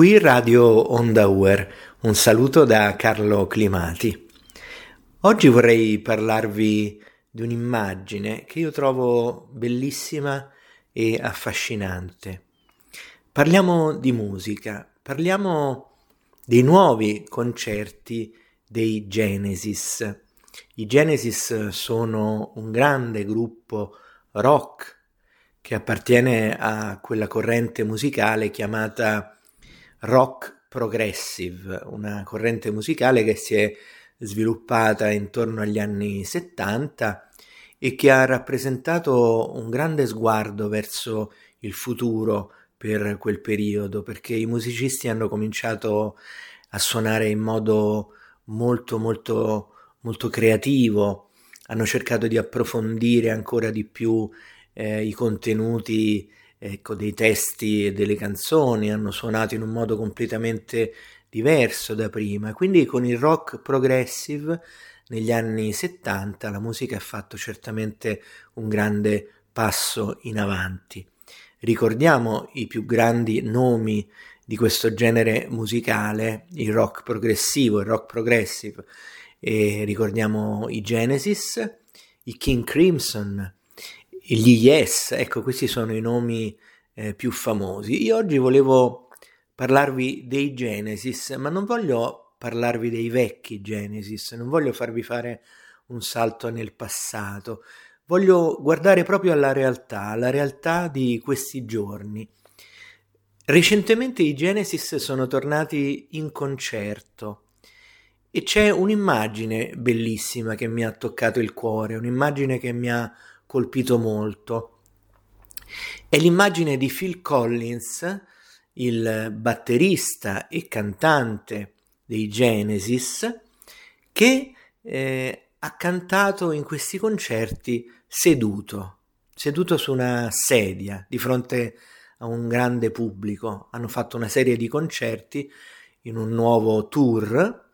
Qui Radio Onda Uer, un saluto da Carlo Climati. Oggi vorrei parlarvi di un'immagine che io trovo bellissima e affascinante. Parliamo di musica, parliamo dei nuovi concerti dei Genesis. I Genesis sono un grande gruppo rock che appartiene a quella corrente musicale chiamata rock progressive, una corrente musicale che si è sviluppata intorno agli anni 70 e che ha rappresentato un grande sguardo verso il futuro per quel periodo, perché i musicisti hanno cominciato a suonare in modo molto molto molto creativo, hanno cercato di approfondire ancora di più eh, i contenuti ecco, dei testi e delle canzoni, hanno suonato in un modo completamente diverso da prima. Quindi con il rock progressive negli anni 70 la musica ha fatto certamente un grande passo in avanti. Ricordiamo i più grandi nomi di questo genere musicale, il rock progressivo, il rock progressive, e ricordiamo i Genesis, i King Crimson, gli Yes, ecco questi sono i nomi eh, più famosi. Io oggi volevo parlarvi dei Genesis, ma non voglio parlarvi dei vecchi Genesis, non voglio farvi fare un salto nel passato, voglio guardare proprio alla realtà, alla realtà di questi giorni. Recentemente i Genesis sono tornati in concerto e c'è un'immagine bellissima che mi ha toccato il cuore, un'immagine che mi ha colpito molto. È l'immagine di Phil Collins, il batterista e cantante dei Genesis, che eh, ha cantato in questi concerti seduto, seduto su una sedia di fronte a un grande pubblico. Hanno fatto una serie di concerti in un nuovo tour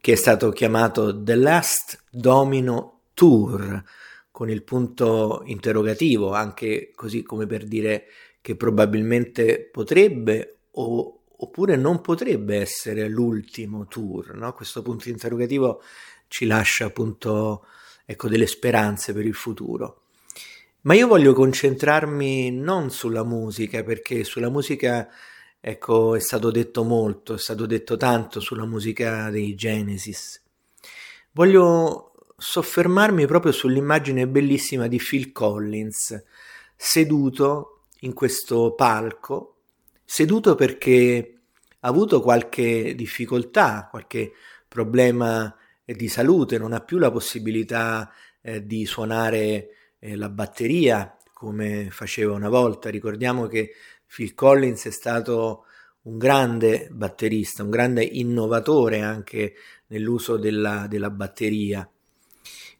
che è stato chiamato The Last Domino Tour con il punto interrogativo, anche così come per dire che probabilmente potrebbe o, oppure non potrebbe essere l'ultimo tour. No? Questo punto interrogativo ci lascia appunto ecco, delle speranze per il futuro. Ma io voglio concentrarmi non sulla musica, perché sulla musica ecco, è stato detto molto, è stato detto tanto sulla musica dei Genesis. Voglio soffermarmi proprio sull'immagine bellissima di Phil Collins, seduto in questo palco, seduto perché ha avuto qualche difficoltà, qualche problema di salute, non ha più la possibilità eh, di suonare eh, la batteria come faceva una volta. Ricordiamo che Phil Collins è stato un grande batterista, un grande innovatore anche nell'uso della, della batteria.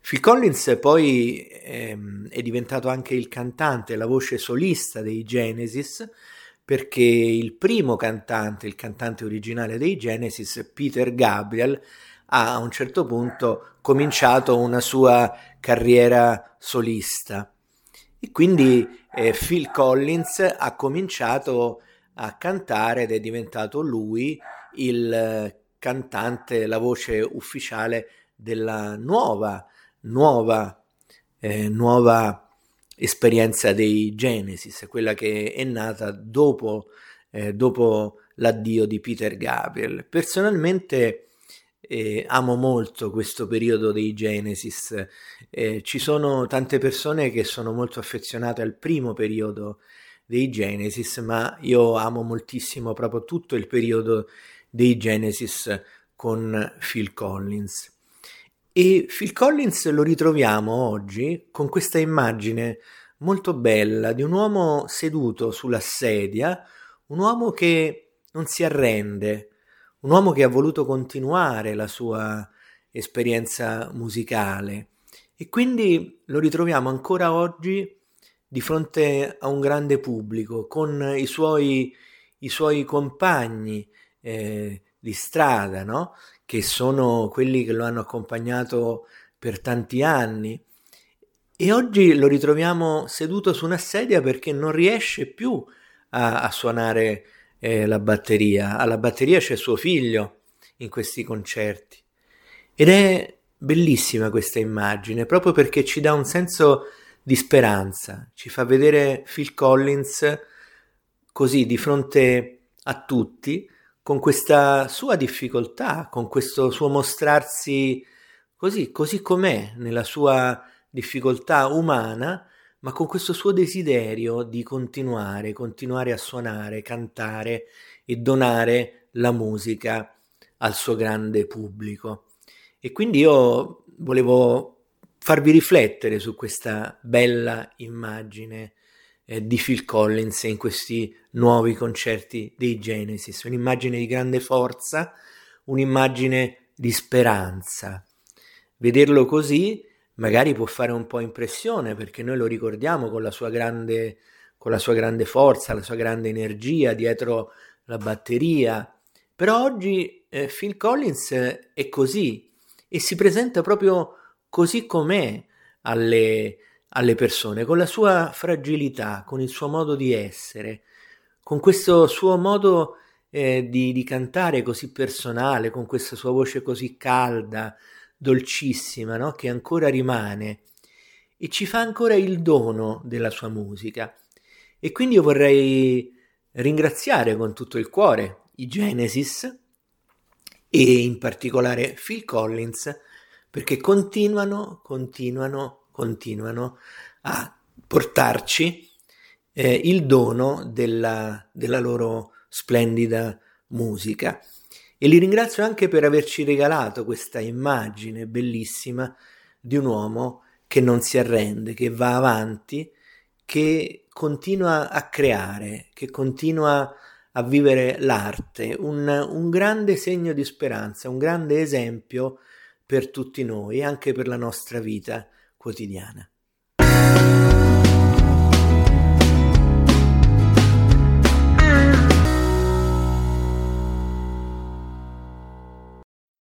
Phil Collins poi ehm, è diventato anche il cantante, la voce solista dei Genesis, perché il primo cantante, il cantante originale dei Genesis, Peter Gabriel, ha a un certo punto cominciato una sua carriera solista. E quindi eh, Phil Collins ha cominciato a cantare ed è diventato lui il cantante, la voce ufficiale della nuova nuova, eh, nuova esperienza dei Genesis, quella che è nata dopo, eh, dopo l'addio di Peter Gabriel. Personalmente eh, amo molto questo periodo dei Genesis, eh, ci sono tante persone che sono molto affezionate al primo periodo dei Genesis, ma io amo moltissimo proprio tutto il periodo dei Genesis con Phil Collins. E Phil Collins lo ritroviamo oggi con questa immagine molto bella di un uomo seduto sulla sedia, un uomo che non si arrende, un uomo che ha voluto continuare la sua esperienza musicale. E quindi lo ritroviamo ancora oggi di fronte a un grande pubblico con i suoi, i suoi compagni eh, di strada, no? che sono quelli che lo hanno accompagnato per tanti anni. E oggi lo ritroviamo seduto su una sedia perché non riesce più a, a suonare eh, la batteria. Alla batteria c'è suo figlio in questi concerti. Ed è bellissima questa immagine, proprio perché ci dà un senso di speranza, ci fa vedere Phil Collins così di fronte a tutti, con questa sua difficoltà, con questo suo mostrarsi così, così com'è, nella sua difficoltà umana, ma con questo suo desiderio di continuare, continuare a suonare, cantare e donare la musica al suo grande pubblico. E quindi io volevo farvi riflettere su questa bella immagine eh, di Phil Collins in questi nuovi concerti dei Genesis, un'immagine di grande forza, un'immagine di speranza. Vederlo così magari può fare un po' impressione perché noi lo ricordiamo con la sua grande, con la sua grande forza, la sua grande energia dietro la batteria, però oggi eh, Phil Collins è così e si presenta proprio così com'è alle, alle persone, con la sua fragilità, con il suo modo di essere, con questo suo modo eh, di, di cantare così personale, con questa sua voce così calda, dolcissima, no? che ancora rimane e ci fa ancora il dono della sua musica. E quindi io vorrei ringraziare con tutto il cuore i Genesis e in particolare Phil Collins perché continuano, continuano, continuano a portarci eh, il dono della, della loro splendida musica. E li ringrazio anche per averci regalato questa immagine bellissima di un uomo che non si arrende, che va avanti, che continua a creare, che continua a vivere l'arte, un, un grande segno di speranza, un grande esempio per tutti noi, anche per la nostra vita quotidiana.